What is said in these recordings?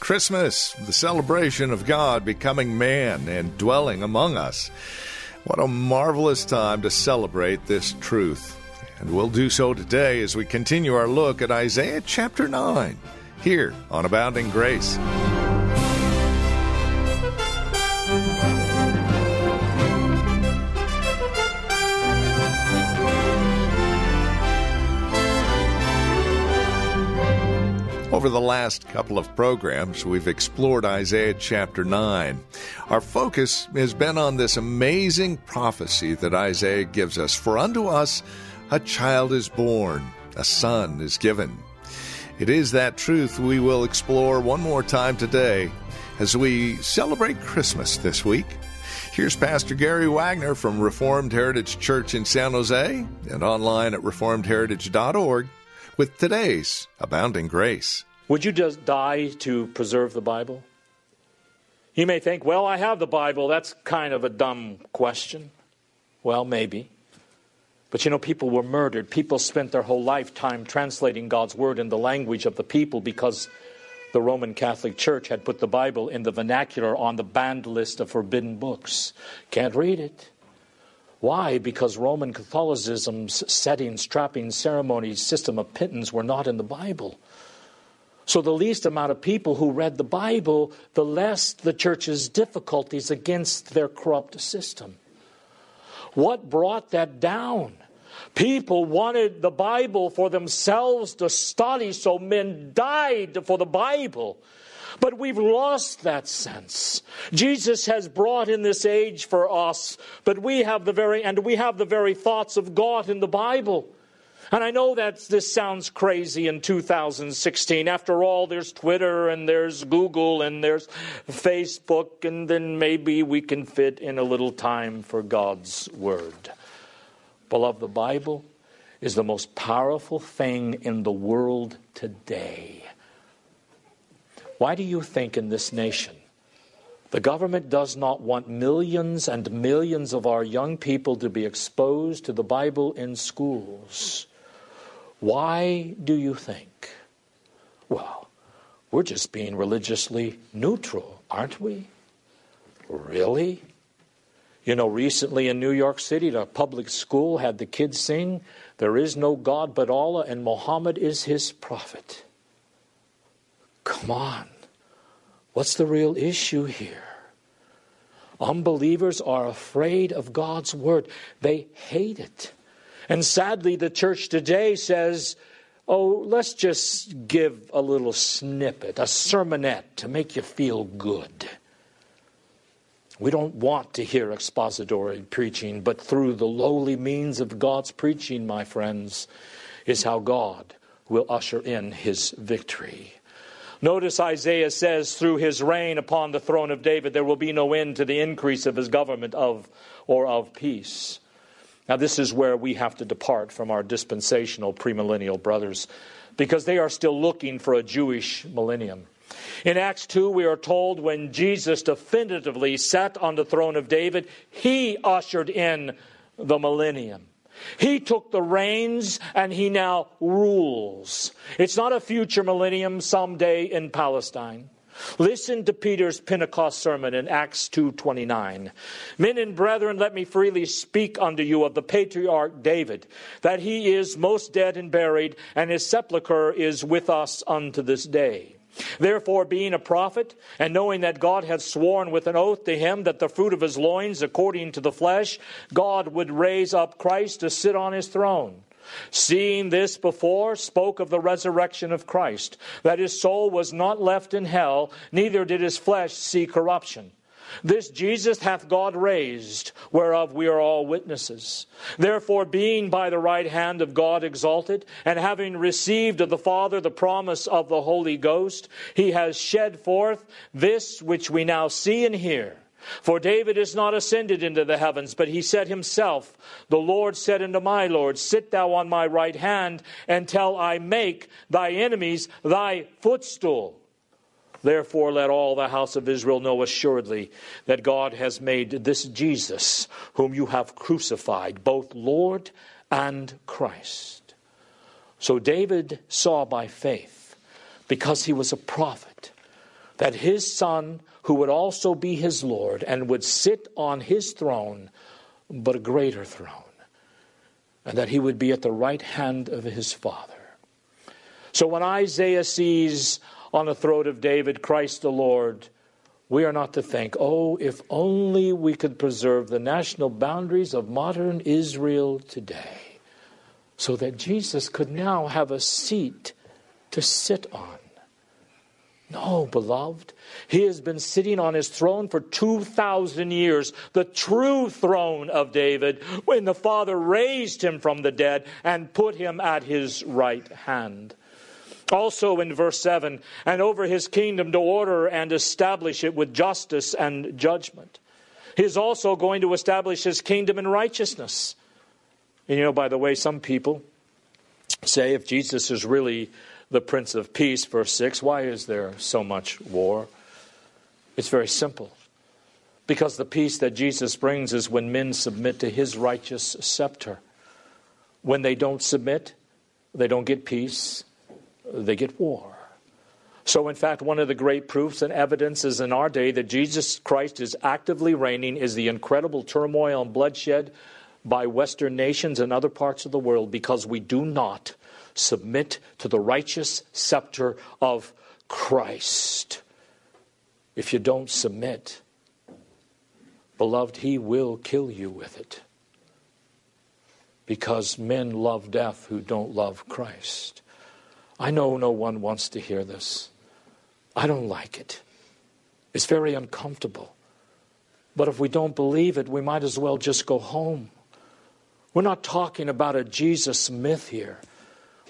Christmas, the celebration of God becoming man and dwelling among us. What a marvelous time to celebrate this truth. And we'll do so today as we continue our look at Isaiah chapter 9 here on Abounding Grace. Over the last couple of programs, we've explored Isaiah chapter 9. Our focus has been on this amazing prophecy that Isaiah gives us For unto us a child is born, a son is given. It is that truth we will explore one more time today as we celebrate Christmas this week. Here's Pastor Gary Wagner from Reformed Heritage Church in San Jose and online at reformedheritage.org with today's Abounding Grace. Would you just die to preserve the Bible? You may think, well, I have the Bible. That's kind of a dumb question. Well, maybe. But you know, people were murdered. People spent their whole lifetime translating God's Word in the language of the people because the Roman Catholic Church had put the Bible in the vernacular on the banned list of forbidden books. Can't read it. Why? Because Roman Catholicism's settings, trappings, ceremonies, system of pittance were not in the Bible. So, the least amount of people who read the Bible, the less the church's difficulties against their corrupt system. What brought that down? People wanted the Bible for themselves to study, so men died for the Bible. But we've lost that sense. Jesus has brought in this age for us, but we have the very, and we have the very thoughts of God in the Bible. And I know that this sounds crazy in 2016. After all, there's Twitter and there's Google and there's Facebook, and then maybe we can fit in a little time for God's Word. Beloved, the Bible is the most powerful thing in the world today. Why do you think in this nation the government does not want millions and millions of our young people to be exposed to the Bible in schools? Why do you think? Well, we're just being religiously neutral, aren't we? Really? You know, recently in New York City, the public school had the kids sing, There is no God but Allah, and Muhammad is his prophet. Come on. What's the real issue here? Unbelievers are afraid of God's word, they hate it. And sadly, the church today says, oh, let's just give a little snippet, a sermonette to make you feel good. We don't want to hear expository preaching, but through the lowly means of God's preaching, my friends, is how God will usher in his victory. Notice Isaiah says, through his reign upon the throne of David, there will be no end to the increase of his government of or of peace. Now, this is where we have to depart from our dispensational premillennial brothers because they are still looking for a Jewish millennium. In Acts 2, we are told when Jesus definitively sat on the throne of David, he ushered in the millennium. He took the reins and he now rules. It's not a future millennium someday in Palestine. Listen to Peter's Pentecost sermon in Acts 2:29. Men and brethren, let me freely speak unto you of the patriarch David, that he is most dead and buried, and his sepulchre is with us unto this day. Therefore, being a prophet, and knowing that God had sworn with an oath to him that the fruit of his loins, according to the flesh, God would raise up Christ to sit on his throne. Seeing this before, spoke of the resurrection of Christ, that his soul was not left in hell, neither did his flesh see corruption. This Jesus hath God raised, whereof we are all witnesses. Therefore, being by the right hand of God exalted, and having received of the Father the promise of the Holy Ghost, he has shed forth this which we now see and hear. For David is not ascended into the heavens, but he said himself, The Lord said unto my Lord, Sit thou on my right hand until I make thy enemies thy footstool. Therefore, let all the house of Israel know assuredly that God has made this Jesus, whom you have crucified, both Lord and Christ. So David saw by faith, because he was a prophet, that his son, who would also be his Lord and would sit on his throne, but a greater throne, and that he would be at the right hand of his Father. So when Isaiah sees on the throat of David, Christ the Lord, we are not to think, oh, if only we could preserve the national boundaries of modern Israel today, so that Jesus could now have a seat to sit on. No, beloved. He has been sitting on his throne for 2,000 years, the true throne of David, when the Father raised him from the dead and put him at his right hand. Also in verse 7 and over his kingdom to order and establish it with justice and judgment. He is also going to establish his kingdom in righteousness. And you know, by the way, some people say if Jesus is really the Prince of Peace, verse 6, why is there so much war? It's very simple. Because the peace that Jesus brings is when men submit to his righteous scepter. When they don't submit, they don't get peace they get war. So, in fact, one of the great proofs and evidences in our day that Jesus Christ is actively reigning is the incredible turmoil and bloodshed by Western nations and other parts of the world because we do not submit to the righteous scepter of Christ. If you don't submit, beloved, He will kill you with it because men love death who don't love Christ. I know no one wants to hear this. I don't like it. It's very uncomfortable. But if we don't believe it, we might as well just go home. We're not talking about a Jesus myth here.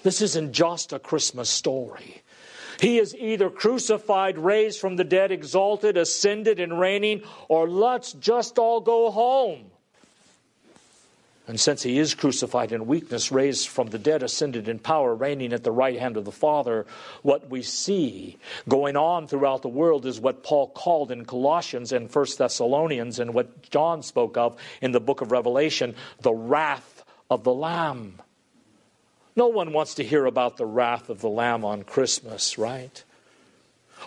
This isn't just a Christmas story. He is either crucified, raised from the dead, exalted, ascended, and reigning, or let's just all go home. And since he is crucified in weakness, raised from the dead, ascended in power, reigning at the right hand of the Father, what we see going on throughout the world is what Paul called in Colossians and 1 Thessalonians and what John spoke of in the book of Revelation the wrath of the Lamb. No one wants to hear about the wrath of the Lamb on Christmas, right?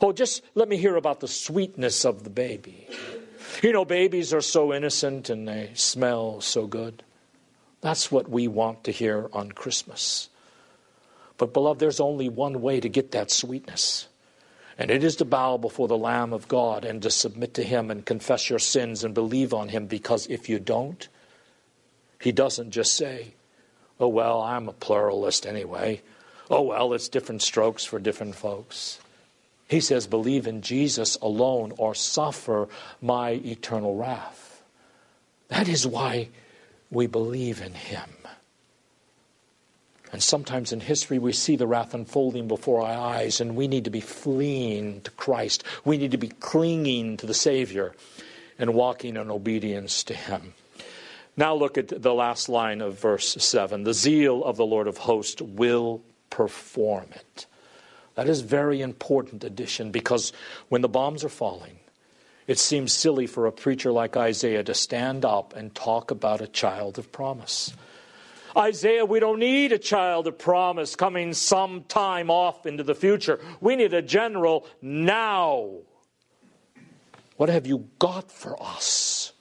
Oh, just let me hear about the sweetness of the baby. You know, babies are so innocent and they smell so good. That's what we want to hear on Christmas. But, beloved, there's only one way to get that sweetness. And it is to bow before the Lamb of God and to submit to Him and confess your sins and believe on Him. Because if you don't, He doesn't just say, Oh, well, I'm a pluralist anyway. Oh, well, it's different strokes for different folks. He says, Believe in Jesus alone or suffer my eternal wrath. That is why we believe in him. And sometimes in history, we see the wrath unfolding before our eyes, and we need to be fleeing to Christ. We need to be clinging to the Savior and walking in obedience to Him. Now, look at the last line of verse 7 The zeal of the Lord of hosts will perform it. That is very important addition because when the bombs are falling, it seems silly for a preacher like Isaiah to stand up and talk about a child of promise. Isaiah, we don't need a child of promise coming sometime off into the future. We need a general now. What have you got for us?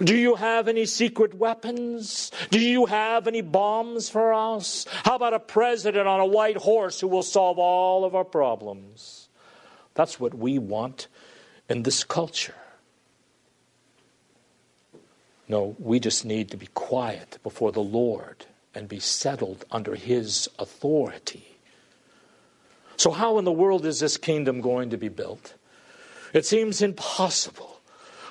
Do you have any secret weapons? Do you have any bombs for us? How about a president on a white horse who will solve all of our problems? That's what we want in this culture. No, we just need to be quiet before the Lord and be settled under His authority. So, how in the world is this kingdom going to be built? It seems impossible.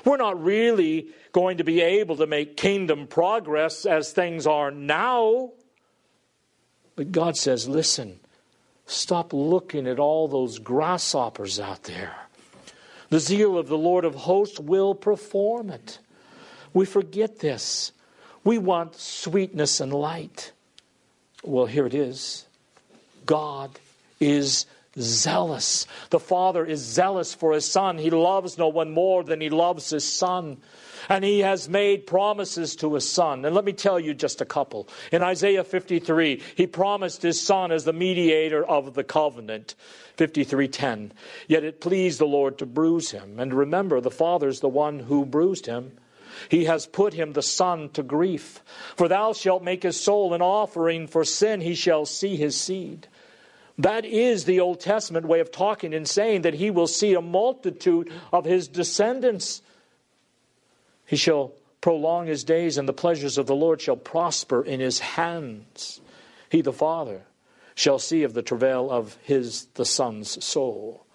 We're not really going to be able to make kingdom progress as things are now. But God says, listen, stop looking at all those grasshoppers out there. The zeal of the Lord of hosts will perform it. We forget this. We want sweetness and light. Well, here it is God is zealous. The Father is zealous for His Son. He loves no one more than He loves His Son. And He has made promises to His Son. And let me tell you just a couple. In Isaiah 53, He promised His Son as the mediator of the covenant. 53:10. Yet it pleased the Lord to bruise him. And remember, the Father's the one who bruised him. He has put him the Son to grief. For thou shalt make his soul an offering for sin, he shall see his seed. That is the Old Testament way of talking and saying that he will see a multitude of his descendants. He shall prolong his days, and the pleasures of the Lord shall prosper in his hands. He, the Father, shall see of the travail of his, the Son's soul.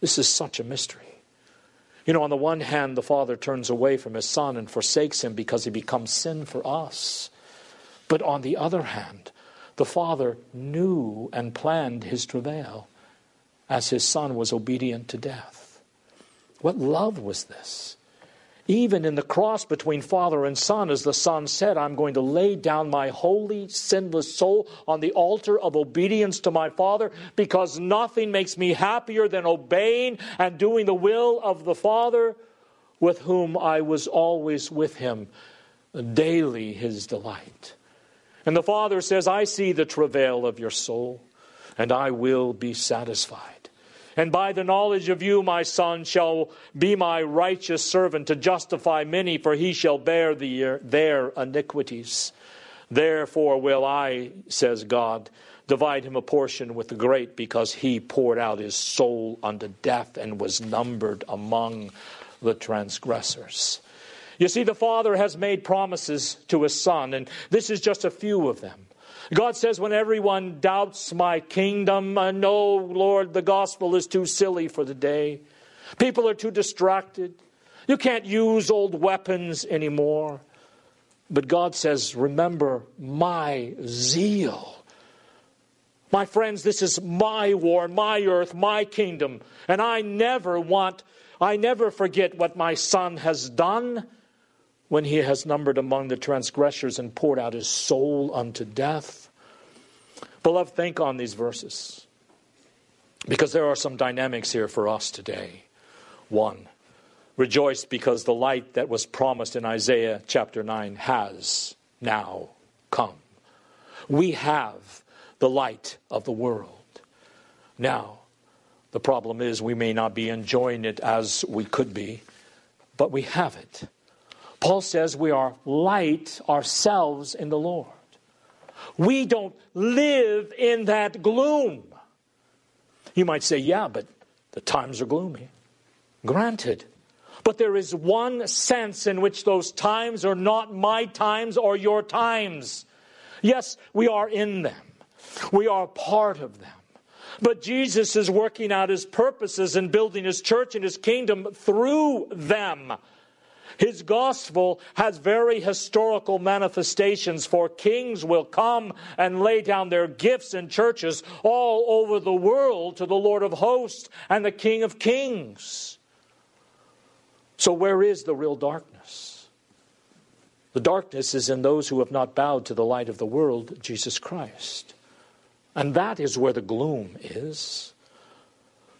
This is such a mystery. You know, on the one hand, the Father turns away from his Son and forsakes him because he becomes sin for us. But on the other hand, the Father knew and planned his travail as his Son was obedient to death. What love was this? Even in the cross between Father and Son, as the Son said, I'm going to lay down my holy, sinless soul on the altar of obedience to my Father because nothing makes me happier than obeying and doing the will of the Father with whom I was always with him, daily his delight. And the Father says, I see the travail of your soul, and I will be satisfied. And by the knowledge of you, my son, shall be my righteous servant to justify many, for he shall bear the, their iniquities. Therefore will I, says God, divide him a portion with the great, because he poured out his soul unto death and was numbered among the transgressors. You see, the Father has made promises to His Son, and this is just a few of them. God says, when everyone doubts my kingdom, no, Lord, the gospel is too silly for the day. People are too distracted. You can't use old weapons anymore. But God says, remember my zeal. My friends, this is my war, my earth, my kingdom. And I never want, I never forget what my son has done when he has numbered among the transgressors and poured out his soul unto death. Beloved, think on these verses because there are some dynamics here for us today. One, rejoice because the light that was promised in Isaiah chapter 9 has now come. We have the light of the world. Now, the problem is we may not be enjoying it as we could be, but we have it. Paul says we are light ourselves in the Lord. We don't live in that gloom. You might say, yeah, but the times are gloomy. Granted. But there is one sense in which those times are not my times or your times. Yes, we are in them, we are part of them. But Jesus is working out his purposes and building his church and his kingdom through them. His gospel has very historical manifestations, for kings will come and lay down their gifts in churches all over the world to the Lord of hosts and the King of kings. So, where is the real darkness? The darkness is in those who have not bowed to the light of the world, Jesus Christ. And that is where the gloom is.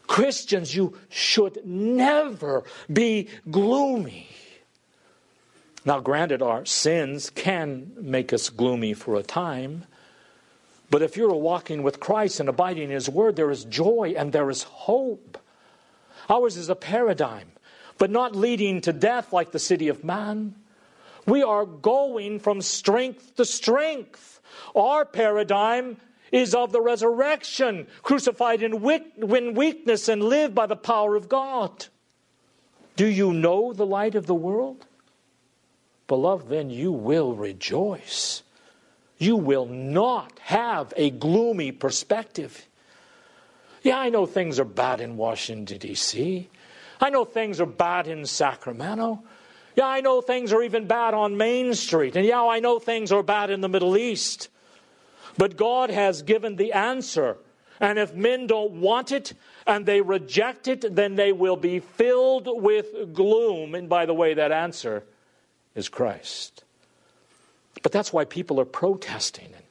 Christians, you should never be gloomy. Now, granted, our sins can make us gloomy for a time, but if you're walking with Christ and abiding in His Word, there is joy and there is hope. Ours is a paradigm, but not leading to death like the city of man. We are going from strength to strength. Our paradigm is of the resurrection, crucified in weakness and live by the power of God. Do you know the light of the world? Beloved, then you will rejoice. You will not have a gloomy perspective. Yeah, I know things are bad in Washington, D.C. I know things are bad in Sacramento. Yeah, I know things are even bad on Main Street. And yeah, I know things are bad in the Middle East. But God has given the answer. And if men don't want it and they reject it, then they will be filled with gloom. And by the way, that answer is Christ. But that's why people are protesting and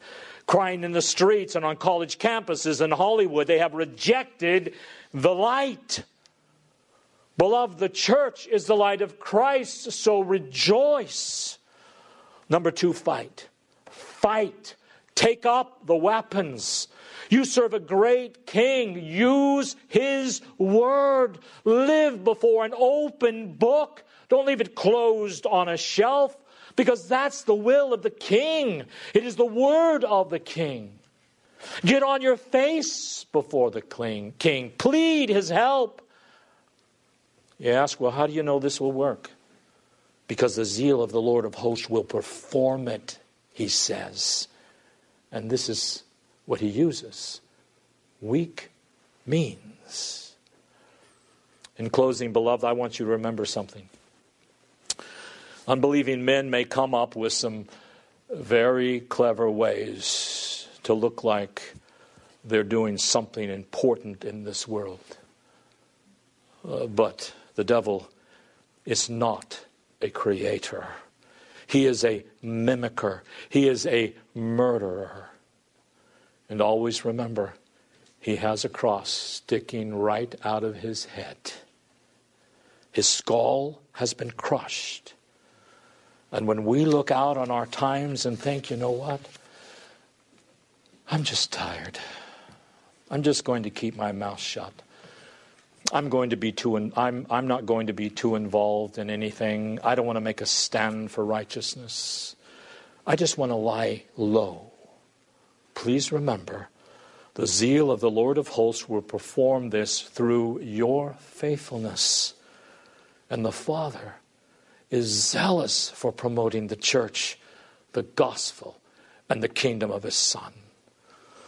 crying in the streets and on college campuses in Hollywood. They have rejected the light. Beloved, the church is the light of Christ, so rejoice. Number two, fight. Fight. Take up the weapons. You serve a great king. Use his word. Live before an open book. Don't leave it closed on a shelf because that's the will of the king. It is the word of the king. Get on your face before the king. Plead his help. You ask, well, how do you know this will work? Because the zeal of the Lord of hosts will perform it, he says. And this is what he uses weak means. In closing, beloved, I want you to remember something. Unbelieving men may come up with some very clever ways to look like they're doing something important in this world. Uh, but the devil is not a creator. He is a mimicker. He is a murderer. And always remember, he has a cross sticking right out of his head. His skull has been crushed. And when we look out on our times and think, you know what? I'm just tired. I'm just going to keep my mouth shut. I'm going to be too. In, I'm. I'm not going to be too involved in anything. I don't want to make a stand for righteousness. I just want to lie low. Please remember, the zeal of the Lord of hosts will perform this through your faithfulness, and the Father is zealous for promoting the church, the gospel, and the kingdom of His Son.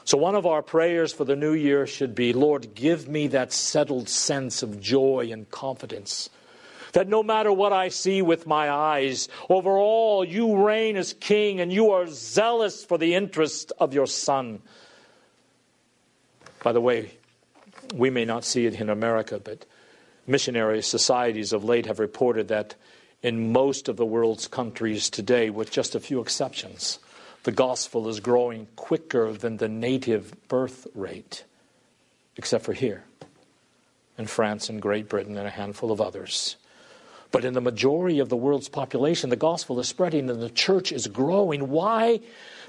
So, one of our prayers for the new year should be Lord, give me that settled sense of joy and confidence. That no matter what I see with my eyes, over all you reign as king and you are zealous for the interest of your son. By the way, we may not see it in America, but missionary societies of late have reported that in most of the world's countries today, with just a few exceptions, the gospel is growing quicker than the native birth rate, except for here, in France and Great Britain and a handful of others. But in the majority of the world's population, the gospel is spreading and the church is growing. Why?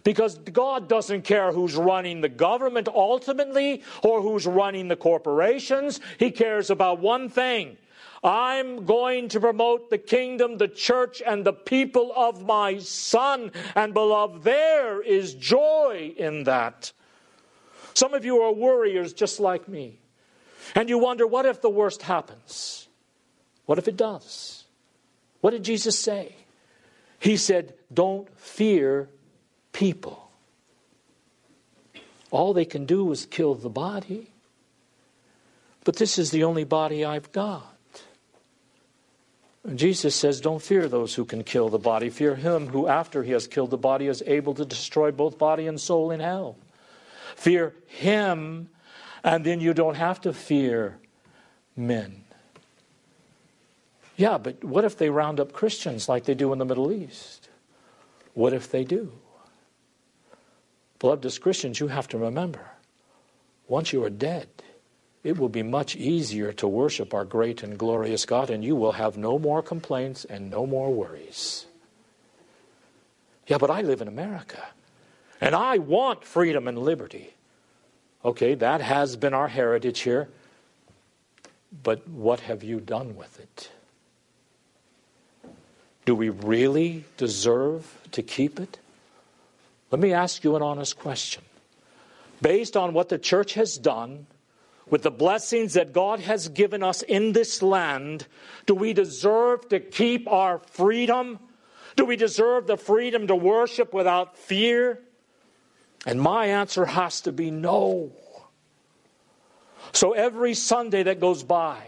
Because God doesn't care who's running the government ultimately or who's running the corporations. He cares about one thing I'm going to promote the kingdom, the church, and the people of my Son. And beloved, there is joy in that. Some of you are worriers just like me. And you wonder, what if the worst happens? What if it does? What did Jesus say? He said, Don't fear people. All they can do is kill the body. But this is the only body I've got. Jesus says, Don't fear those who can kill the body. Fear him who, after he has killed the body, is able to destroy both body and soul in hell. Fear him, and then you don't have to fear men. Yeah, but what if they round up Christians like they do in the Middle East? What if they do? Beloved, as Christians, you have to remember once you are dead, it will be much easier to worship our great and glorious God, and you will have no more complaints and no more worries. Yeah, but I live in America, and I want freedom and liberty. Okay, that has been our heritage here, but what have you done with it? Do we really deserve to keep it? Let me ask you an honest question. Based on what the church has done, with the blessings that God has given us in this land, do we deserve to keep our freedom? Do we deserve the freedom to worship without fear? And my answer has to be no. So every Sunday that goes by,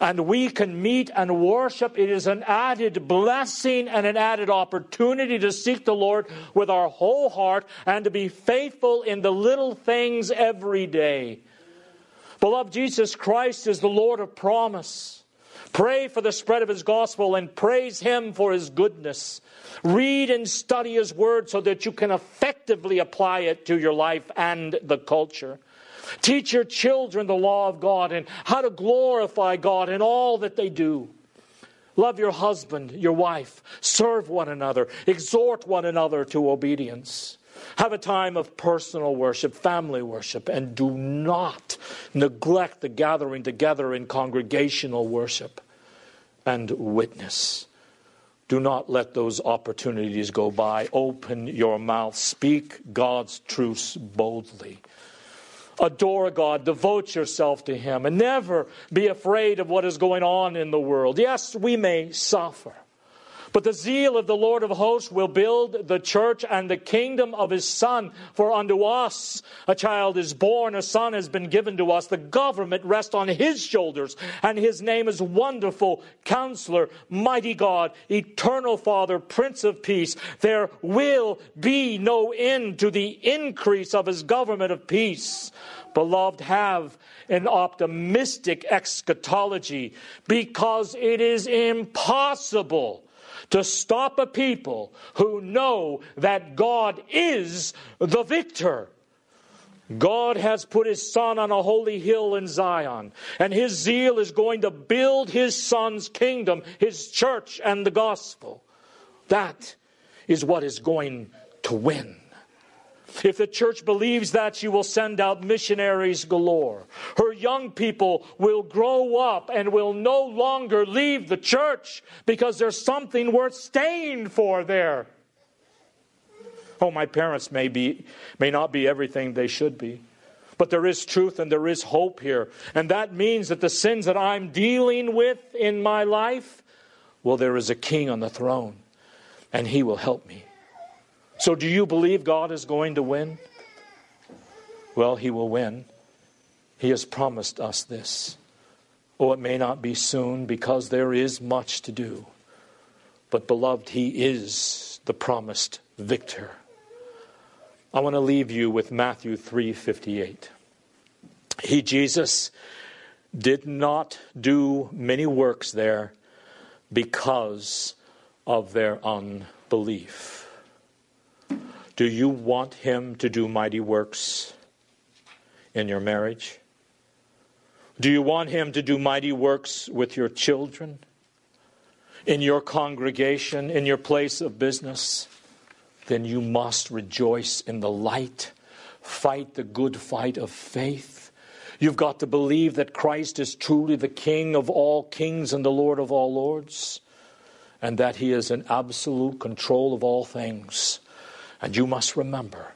and we can meet and worship, it is an added blessing and an added opportunity to seek the Lord with our whole heart and to be faithful in the little things every day. Beloved, Jesus Christ is the Lord of promise. Pray for the spread of his gospel and praise him for his goodness. Read and study his word so that you can effectively apply it to your life and the culture. Teach your children the law of God and how to glorify God in all that they do. Love your husband, your wife. Serve one another. Exhort one another to obedience. Have a time of personal worship, family worship, and do not neglect the gathering together in congregational worship and witness. Do not let those opportunities go by. Open your mouth. Speak God's truths boldly. Adore God, devote yourself to Him, and never be afraid of what is going on in the world. Yes, we may suffer. But the zeal of the Lord of hosts will build the church and the kingdom of his Son. For unto us a child is born, a son has been given to us. The government rests on his shoulders, and his name is Wonderful Counselor, Mighty God, Eternal Father, Prince of Peace. There will be no end to the increase of his government of peace. Beloved, have an optimistic eschatology because it is impossible to stop a people who know that God is the victor. God has put his son on a holy hill in Zion, and his zeal is going to build his son's kingdom, his church, and the gospel. That is what is going to win. If the church believes that, she will send out missionaries galore. Her young people will grow up and will no longer leave the church because there's something worth staying for there. Oh, my parents may be may not be everything they should be. But there is truth and there is hope here. And that means that the sins that I'm dealing with in my life, well, there is a king on the throne, and he will help me. So, do you believe God is going to win? Well, He will win. He has promised us this. Oh, it may not be soon because there is much to do. But, beloved, He is the promised victor. I want to leave you with Matthew 3:58. He Jesus did not do many works there because of their unbelief. Do you want Him to do mighty works in your marriage? Do you want Him to do mighty works with your children, in your congregation, in your place of business? Then you must rejoice in the light, fight the good fight of faith. You've got to believe that Christ is truly the King of all kings and the Lord of all lords, and that He is in absolute control of all things. And you must remember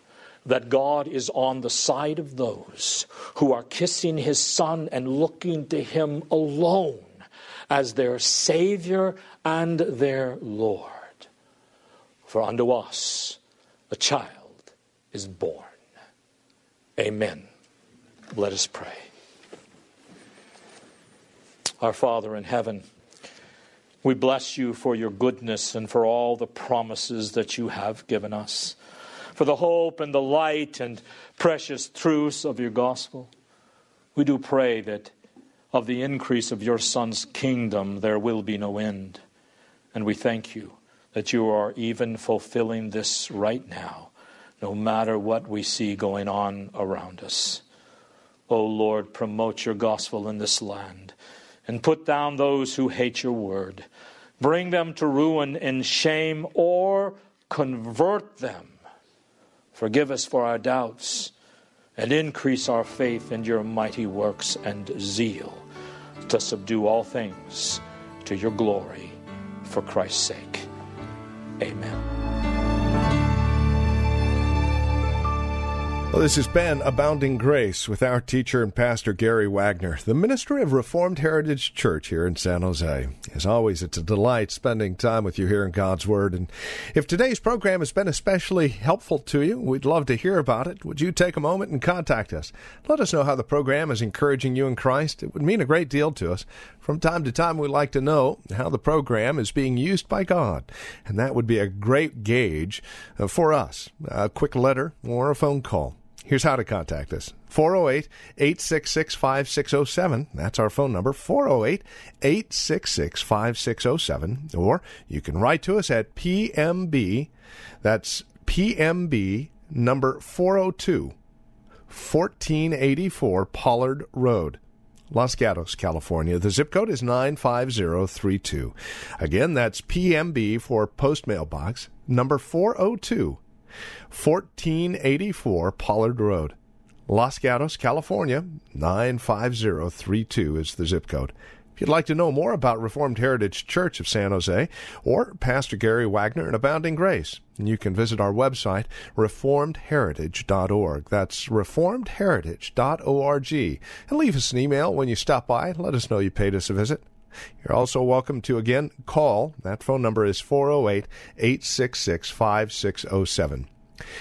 that God is on the side of those who are kissing his son and looking to him alone as their Savior and their Lord. For unto us a child is born. Amen. Let us pray. Our Father in heaven, we bless you for your goodness and for all the promises that you have given us, for the hope and the light and precious truths of your gospel. We do pray that of the increase of your Son's kingdom there will be no end. And we thank you that you are even fulfilling this right now, no matter what we see going on around us. O oh Lord, promote your gospel in this land and put down those who hate your word. Bring them to ruin and shame or convert them. Forgive us for our doubts and increase our faith in your mighty works and zeal to subdue all things to your glory for Christ's sake. Amen. Well, this has been Abounding Grace with our teacher and pastor Gary Wagner, the ministry of Reformed Heritage Church here in San Jose. As always, it's a delight spending time with you here in God's Word. And if today's program has been especially helpful to you, we'd love to hear about it. Would you take a moment and contact us? Let us know how the program is encouraging you in Christ. It would mean a great deal to us. From time to time, we'd like to know how the program is being used by God. And that would be a great gauge uh, for us. A quick letter or a phone call. Here's how to contact us 408 866 5607. That's our phone number 408 866 5607. Or you can write to us at PMB. That's PMB number 402 1484 Pollard Road. Los Gatos, California. The zip code is 95032. Again, that's PMB for Post Mailbox, number 402 1484 Pollard Road. Los Gatos, California, 95032 is the zip code. If you'd like to know more about Reformed Heritage Church of San Jose or Pastor Gary Wagner and Abounding Grace, you can visit our website, reformedheritage.org. That's reformedheritage.org. And leave us an email when you stop by. Let us know you paid us a visit. You're also welcome to again call. That phone number is 408 866 5607.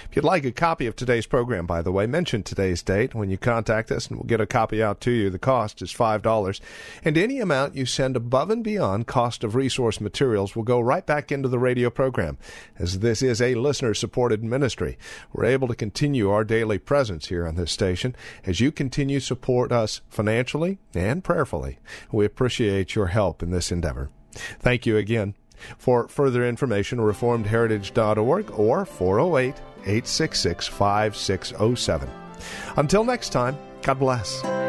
If you'd like a copy of today's program, by the way, mention today's date when you contact us, and we'll get a copy out to you. The cost is $5. And any amount you send above and beyond cost of resource materials will go right back into the radio program, as this is a listener supported ministry. We're able to continue our daily presence here on this station as you continue to support us financially and prayerfully. We appreciate your help in this endeavor. Thank you again. For further information, reformedheritage.org or 408 866 5607. Until next time, God bless.